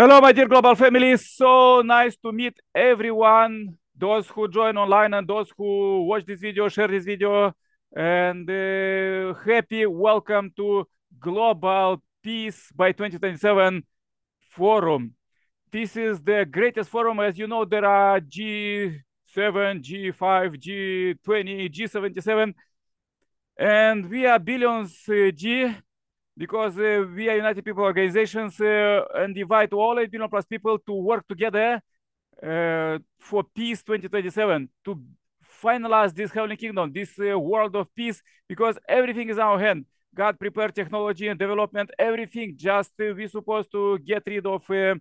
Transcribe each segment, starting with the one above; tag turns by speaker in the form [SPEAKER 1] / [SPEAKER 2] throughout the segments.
[SPEAKER 1] Hello, my dear global family. So nice to meet everyone, those who join online and those who watch this video, share this video, and uh, happy welcome to Global Peace by 2027 Forum. This is the greatest forum. As you know, there are G7, G5, G20, G77, and we are billions uh, G because uh, we are United People organizations uh, and invite all 8 billion plus people to work together uh, for peace 2027 to finalize this heavenly kingdom, this uh, world of peace, because everything is in our hand. God prepared technology and development, everything. Just uh, we supposed to get rid of uh,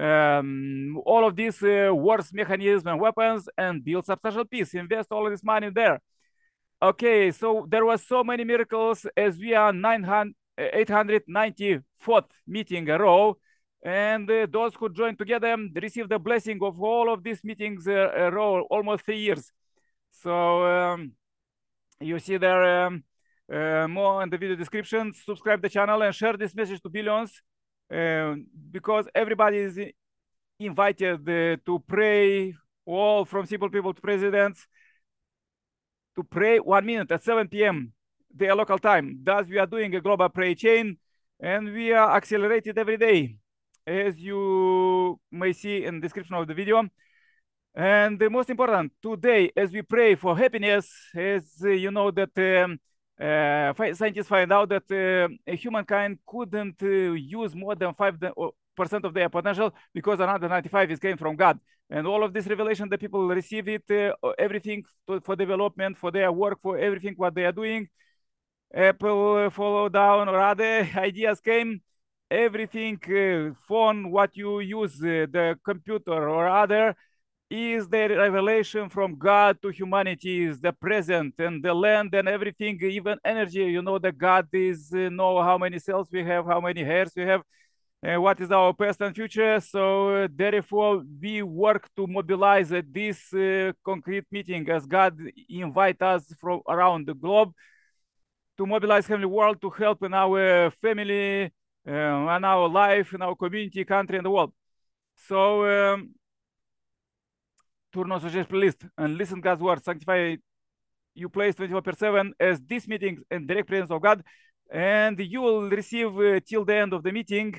[SPEAKER 1] um, all of these wars mechanisms and weapons and build substantial peace. Invest all of this money there. Okay, so there was so many miracles as we are 900 894th meeting a row. And uh, those who joined together received the blessing of all of these meetings uh, a row, almost three years. So um, you see there um, uh, more in the video description. Subscribe the channel and share this message to billions um, because everybody is invited uh, to pray, all from simple people to presidents, to pray one minute at 7 p.m their local time. Thus, we are doing a global prayer chain and we are accelerated every day, as you may see in description of the video. And the most important, today, as we pray for happiness, as uh, you know that um, uh, scientists find out that uh, humankind couldn't uh, use more than 5% of their potential because another 95 is came from God. And all of this revelation, the people receive it, uh, everything to, for development, for their work, for everything what they are doing, Apple follow down or other ideas came, everything uh, phone, what you use, uh, the computer or other, is the revelation from God to humanity, is the present and the land and everything, even energy. You know that God is uh, know how many cells we have, how many hairs we have, uh, what is our past and future. So uh, therefore, we work to mobilize uh, this concrete meeting as God invite us from around the globe to mobilize Heavenly World to help in our family, uh, and our life, in our community, country, and the world. So, um, turn on suggest playlist and listen God's word. Sanctify you place 24 per 7 as this meeting in direct presence of God. And you will receive uh, till the end of the meeting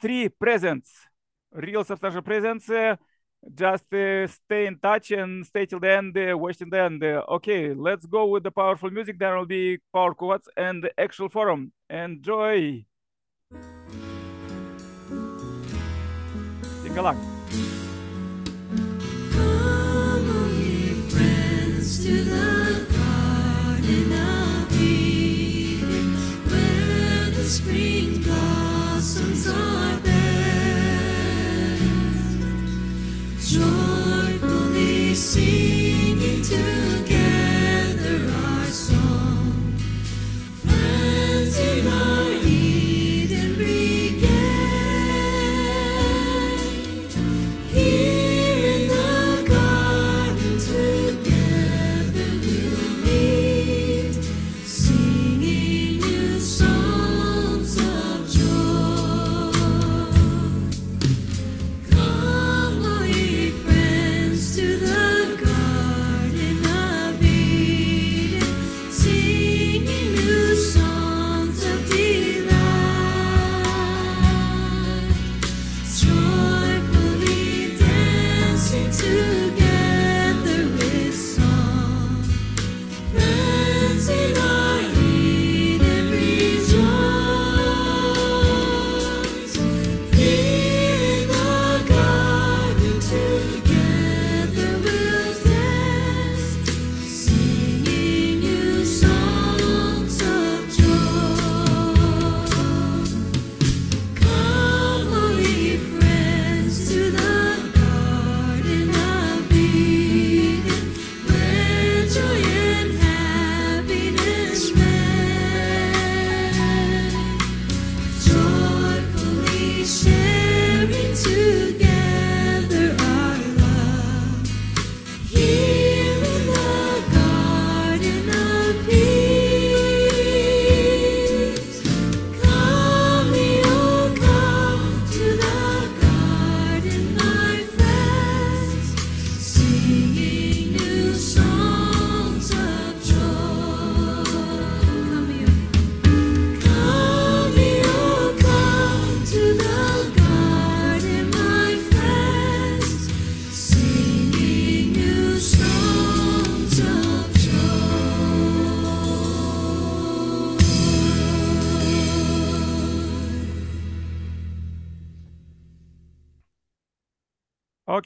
[SPEAKER 1] three presents, real substantial presents. Uh, just uh, stay in touch and stay till the end, uh, watch till the end. Uh, okay, let's go with the powerful music. There will be power quotes and the actual forum. Enjoy. Take a look.
[SPEAKER 2] Come,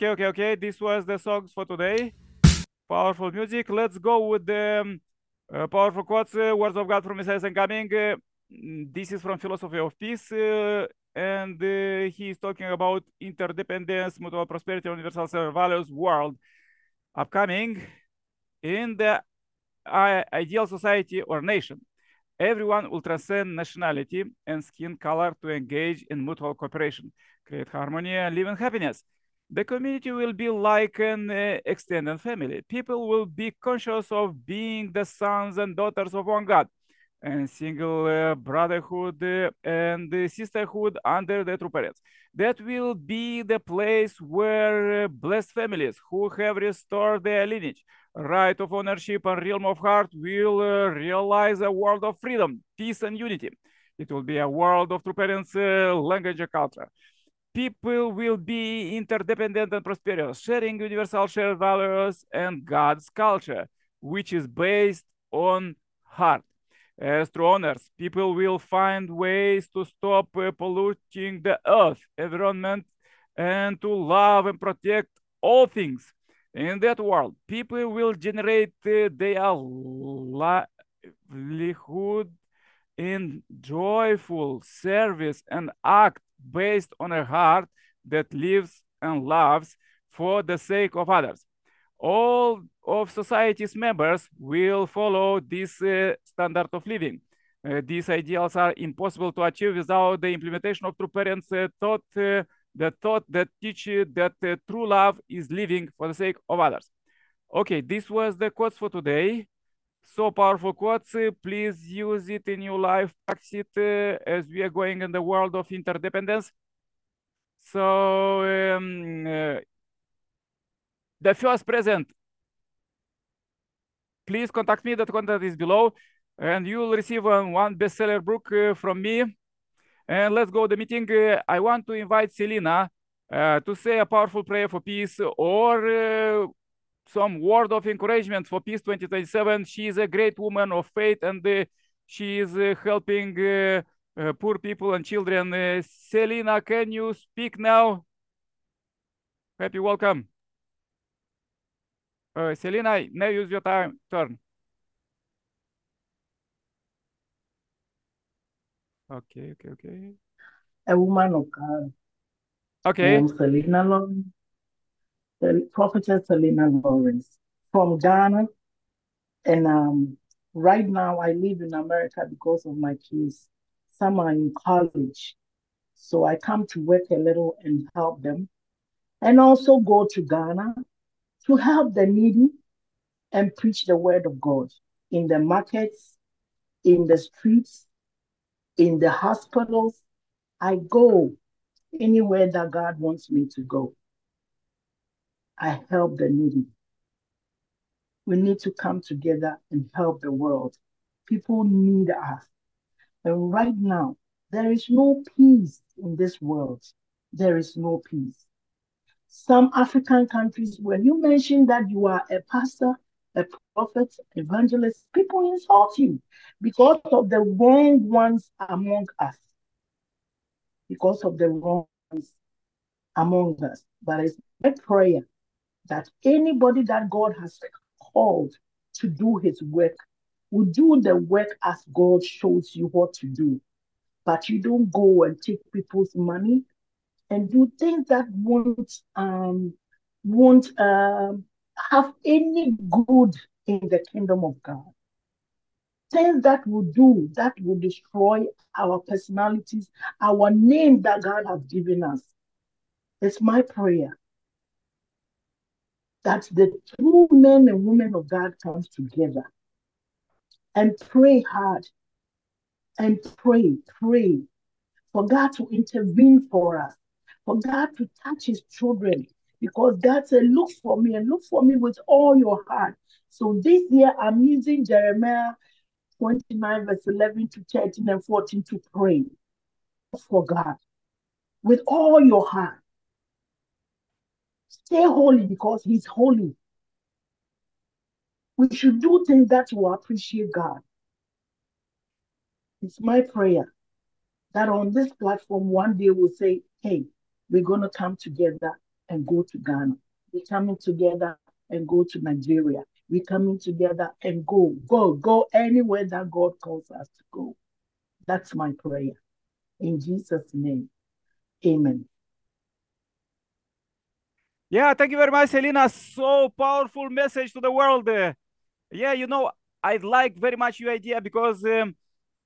[SPEAKER 1] Okay, okay, okay. This was the songs for today. Powerful music. Let's go with the uh, powerful quotes, uh, words of God from Messiah and coming. Uh, mm, this is from Philosophy of Peace, uh, and uh, he is talking about interdependence, mutual prosperity, universal values, world. Upcoming in the ideal society or nation. Everyone will transcend nationality and skin color to engage in mutual cooperation, create harmony, and live in happiness. The community will be like an uh, extended family. People will be conscious of being the sons and daughters of one God and single uh, brotherhood uh, and sisterhood under the true parents. That will be the place where uh, blessed families who have restored their lineage, right of ownership, and realm of heart will uh, realize a world of freedom, peace, and unity. It will be a world of true parents' uh, language and culture people will be interdependent and prosperous, sharing universal shared values and God's culture, which is based on heart. As true owners, people will find ways to stop uh, polluting the earth, environment, and to love and protect all things. In that world, people will generate uh, their livelihood in joyful service and act based on a heart that lives and loves for the sake of others. All of society's members will follow this uh, standard of living. Uh, these ideals are impossible to achieve without the implementation of true parents' uh, thought, uh, the thought that teach you that uh, true love is living for the sake of others. Okay, this was the quotes for today. So powerful quotes. Please use it in your life, practice it uh, as we are going in the world of interdependence. So um, uh, the first present, please contact me. The contact is below, and you will receive um, one bestseller book uh, from me. And let's go to the meeting. Uh, I want to invite Selena to say a powerful prayer for peace or some word of encouragement for Peace 2027. She is a great woman of faith and uh, she is uh, helping uh, uh, poor people and children. Uh, Selena, can you speak now? Happy welcome. Uh, Selena, now use your time turn. Okay, okay, okay.
[SPEAKER 3] a woman of God.
[SPEAKER 1] Okay.
[SPEAKER 3] Lawrence, the prophetess Selena Lawrence from Ghana. And um, right now I live in America because of my kids. Some are in college. So I come to work a little and help them. And also go to Ghana to help the needy and preach the word of God in the markets, in the streets, in the hospitals. I go anywhere that God wants me to go. I help the needy. We need to come together and help the world. People need us. And right now, there is no peace in this world. There is no peace. Some African countries, when you mention that you are a pastor, a prophet, evangelist, people insult you because of the wrong ones among us. Because of the wrong ones among us. But it's my prayer that anybody that God has called to do his work will do the work as God shows you what to do. But you don't go and take people's money and do things that won't um won't um have any good in the kingdom of God. Things that will do that will destroy our personalities, our name that God has given us. It's my prayer that the true men and women of God comes together and pray hard and pray, pray for God to intervene for us, for God to touch his children. Because God said, Look for me and look for me with all your heart. So this year I'm using Jeremiah 29, verse 11 to 13 and 14 to pray for God with all your heart. Stay holy because he's holy. We should do things that will appreciate God. It's my prayer that on this platform, one day we'll say, hey, we're going to come together and go to Ghana. We're coming together and go to Nigeria. We're coming together and go, go, go anywhere that God calls us to go. That's my prayer. In Jesus' name, amen.
[SPEAKER 1] Yeah, thank you very much, Selena. So powerful message to the world. Uh, yeah, you know, I like very much your idea because, um,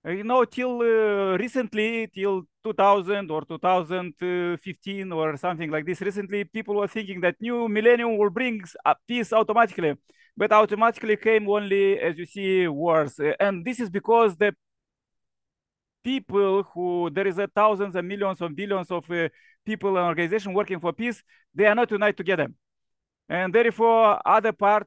[SPEAKER 1] you know, till uh, recently, till 2000 or 2015 or something like this, recently people were thinking that new millennium will bring peace automatically, but automatically came only, as you see, wars. And this is because the people who there is a thousands and millions and billions of uh, people and organizations working for peace, they are not united together. And therefore, other part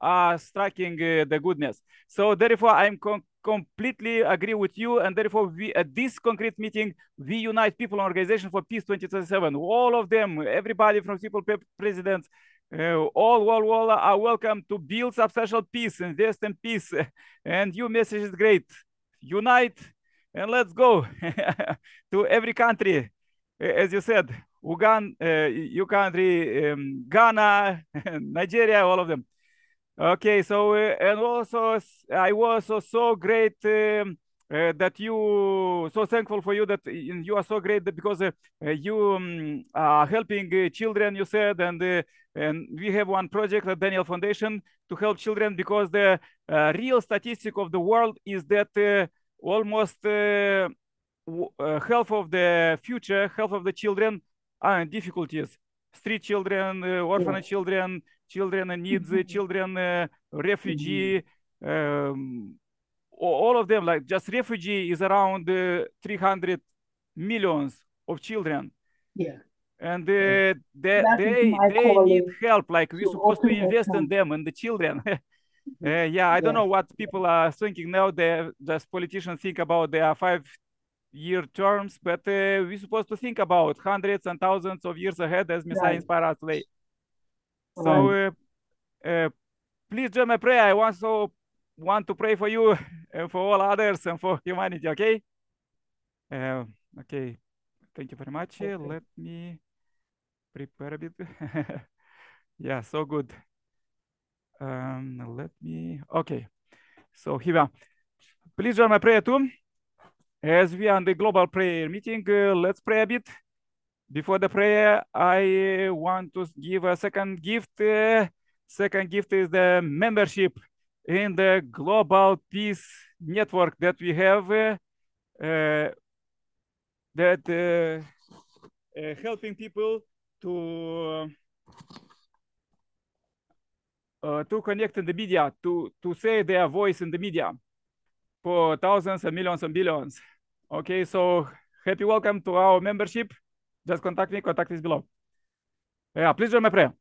[SPEAKER 1] are striking uh, the goodness. So therefore, I'm com- completely agree with you. And therefore, we at this concrete meeting, we unite people and organization for peace 2027. All of them, everybody from people pe- presidents, uh, all, all, all are welcome to build substantial peace, invest in peace. And your message is great. Unite and let's go to every country, uh, as you said, Uganda, uh, your country, um, Ghana, Nigeria, all of them. Okay, so uh, and also I was so, great um, uh, that you so thankful for you that you are so great because uh, uh, you um, are helping uh, children you said and uh, and we have one project at Daniel Foundation to help children because the uh, real statistic of the world is that uh, almost uh, w- uh, half of the future half of the children are in difficulties street children uh, orphanage children children in needs
[SPEAKER 3] Mhm.
[SPEAKER 1] children uh, refugee um, all of them like just refugee is around uh, 300 millions of children
[SPEAKER 3] Yeah.
[SPEAKER 1] and
[SPEAKER 3] Yeah.
[SPEAKER 1] uh, they they they need help like we're supposed to invest in them and the children Uh, yeah, I don't
[SPEAKER 3] Yeah.
[SPEAKER 1] know what people are thinking now. They just politicians think about their five-year terms, but uh, we're supposed to think about hundreds and thousands of years ahead, as Messiah
[SPEAKER 3] Right.
[SPEAKER 1] inspired us today. So uh, uh, please join my prayer. I also want to pray for you and for all others and for humanity. Okay. Uh, okay. Thank you very much.
[SPEAKER 3] Okay.
[SPEAKER 1] Let me prepare a bit. yeah, so good. Um, let me. Okay. So here we are. Please join my prayer too. As we are in the global prayer meeting, uh, let's pray a bit. Before the prayer, I want to give a second gift. Uh, second gift is the membership in the global peace network that we have. Uh, uh, that uh, uh, helping people to uh, to connect in the media, to to say their voice in the media for thousands and millions and billions. Okay, so happy welcome to our membership. Just contact me, contact is below. Yeah, please join my prayer.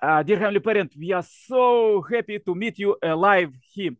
[SPEAKER 1] Uh, dear Heavenly Parent, we are so happy to meet you alive here.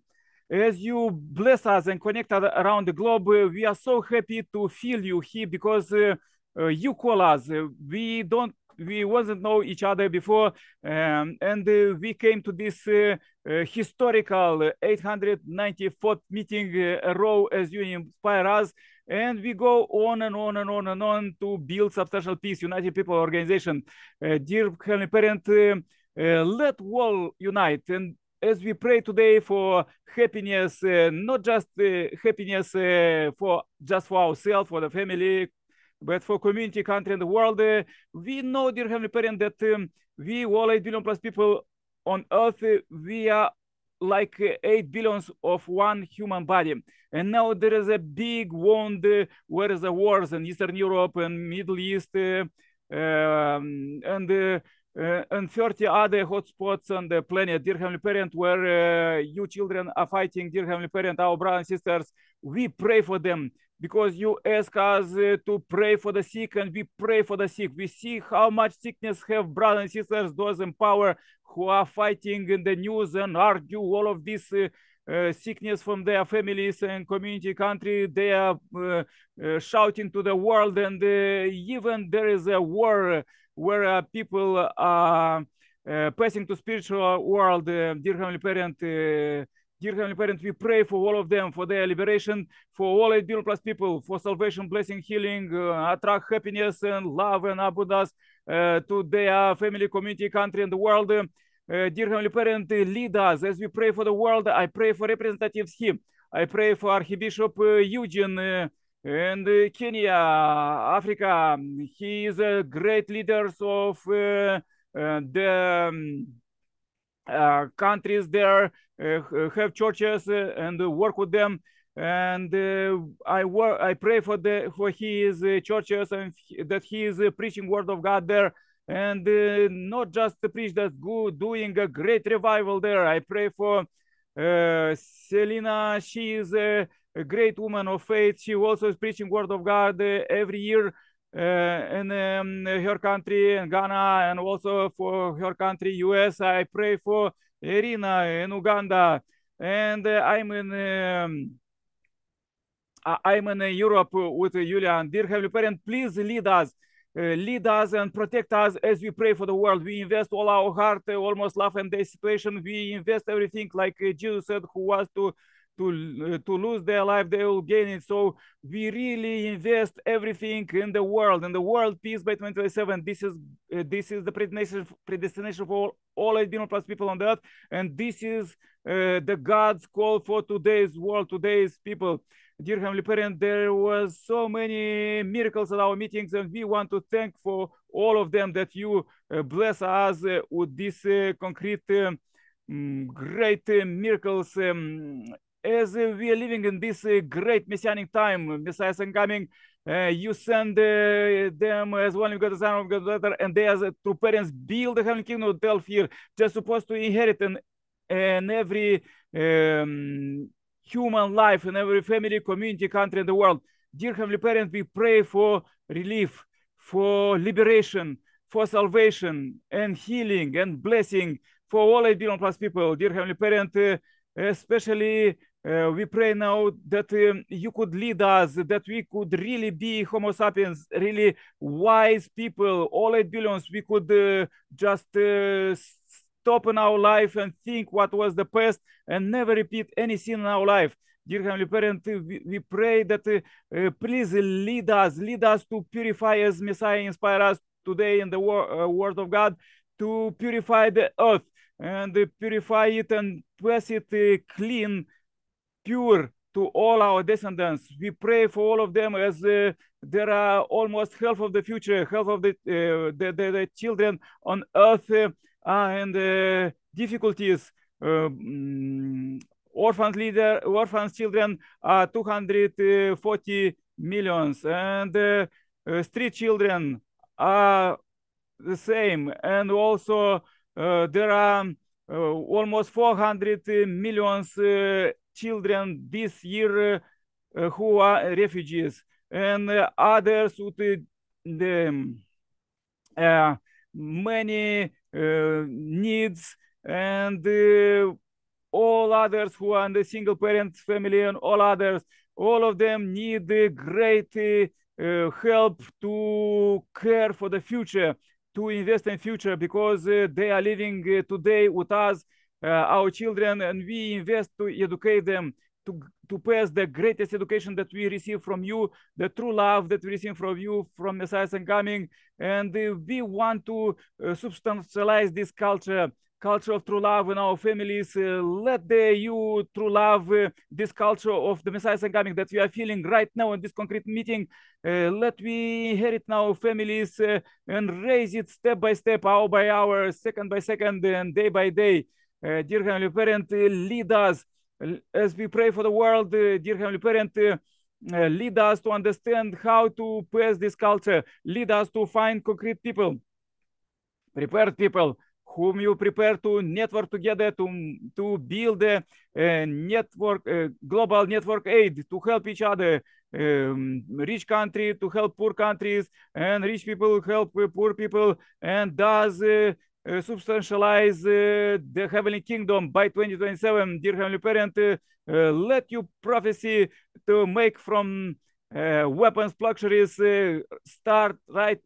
[SPEAKER 1] As you bless us and connect us around the globe, we are so happy to feel you here because uh, uh, you call us. We don't, we wasn't know each other before, um, and uh, we came to this uh, uh, historical 894th meeting uh, a row as you inspire us and we go on and on and on and on to build substantial peace united people organization. Uh, dear heavenly parent uh, uh, let all unite and as we pray today for happiness uh, not just uh, happiness uh, for just for ourselves for the family but for community country and the world uh, we know dear heavenly parent that um, we all 8 billion plus people on earth uh, we are like uh, 8 billions of one human body. And now there is a big wound uh, where is the wars in eastern europe and middle east uh, um, and uh, and 30 other hotspots on the planet dear heavenly parent where you children are fighting dear heavenly parent our brothers and sisters. We pray for them because you ask us uh, to pray for the sick and we pray for the sick. We see how much sickness have brothers and sisters those in power who are fighting in the news and argue all of this uh, uh, sickness from their families and community country. They are uh, uh, shouting to the world and uh, even there is a war where people are passing to spiritual world dear heavenly parent Dear Heavenly Parent, we pray for all of them, for their liberation, for all 8 billion plus people, for salvation, blessing, healing, uh, attract happiness and love and abundance uh, to their family, community, country, and the world. Uh, dear Heavenly Parent, uh, lead us as we pray for the world. I pray for representatives here. I pray for Archbishop uh, Eugene uh, and Kenya, Africa. He is a great leader of the um, countries there, uh, have churches uh, and uh, work with them. And uh, I work, I pray for the for his uh, churches and that he is uh, preaching word of God there, and uh, not just to preach that good, doing a great revival there. I pray for uh, Selena. She is a, a great woman of faith. She also is preaching word of God uh, every year uh, in um, her country, in Ghana, and also for her country, US. I pray for Irina in Uganda, and uh, I'm in. Um, I'm in uh, Europe uh, with uh, Julian. Dear Heavenly Parent, please lead us. Uh, lead us and protect us as we pray for the world. We invest all our heart, uh, almost love in this situation. We invest everything, like uh, Jesus said, who was to to uh, to lose their life, they will gain it. So we really invest everything in the world, in the world peace by 2027. This is uh, this is the predestination predestination for all, all 8 billion plus people on the earth, and this is uh, the God's call for today's world, today's people dear Heavenly Parent, there was so many miracles at our meetings, and we want to thank for all of them that you uh, bless us uh, with these uh, concrete, um, great miracles. Um, as we are living in this uh, great messianic time, Messiah is coming. Uh, you send uh, them as one of God, the Son of God, the Daughter, and they, as true parents, build the heavenly kingdom of here. They're supposed to inherit in, in every um, human life in every family, community, country in the world. Dear Heavenly Parent, we pray for relief, for liberation, for salvation and healing and blessing for all 8 billion plus people. Dear Heavenly Parent, uh, especially uh, we pray now that um, you could lead us, that we could really be Homo sapiens, really wise people, all 8 billions. We could uh, just uh, stop in our life and think what was the past and never repeat any sin in our life. Dear Heavenly Parent, uh, we, we pray that uh, uh, please lead us, lead us to purify as Messiah inspire us today in the wor- Word of God to purify the earth and purify it and press it clean, pure to all our descendants. We pray for all of them as uh, there are almost half of the future, half of the uh, the, the, the children on earth uh, the difficulties. Uh, mm, orphans leader, orphans children are 240 millions, and uh, uh, street children are the same. And also uh, there are uh, almost 400 millions uh, children this year uh, who are refugees, and uh, others with uh, the many needs and all others who are in the single parent family and all others all of them need great uh, help to care for the future to invest in future because uh, they are living uh, today with us our children and we invest to educate them to to pass the greatest education that we receive from you the true love that we receive from you from messiah and coming. And uh, we want to uh, substantialize this culture culture of true love in our families. Uh, let the you true love uh, this culture of the messiah and coming that we are feeling right now in this concrete meeting uh, let we inherit in our families uh, and raise it step by step hour by hour second by second and day by day uh, dear heavenly parent lead us. As we pray for the world uh, dear heavenly parent lead us to understand how to pass this culture. Lead us to find concrete people. Prepared people whom you prepare to network together to to build a, a network a global network aid to help each other. Um, rich country to help poor countries and rich people help uh, poor people and does uh, uh, substantialize uh, the heavenly kingdom by 2027 dear heavenly parent uh, let you prophecy to make from weapons luxuries start right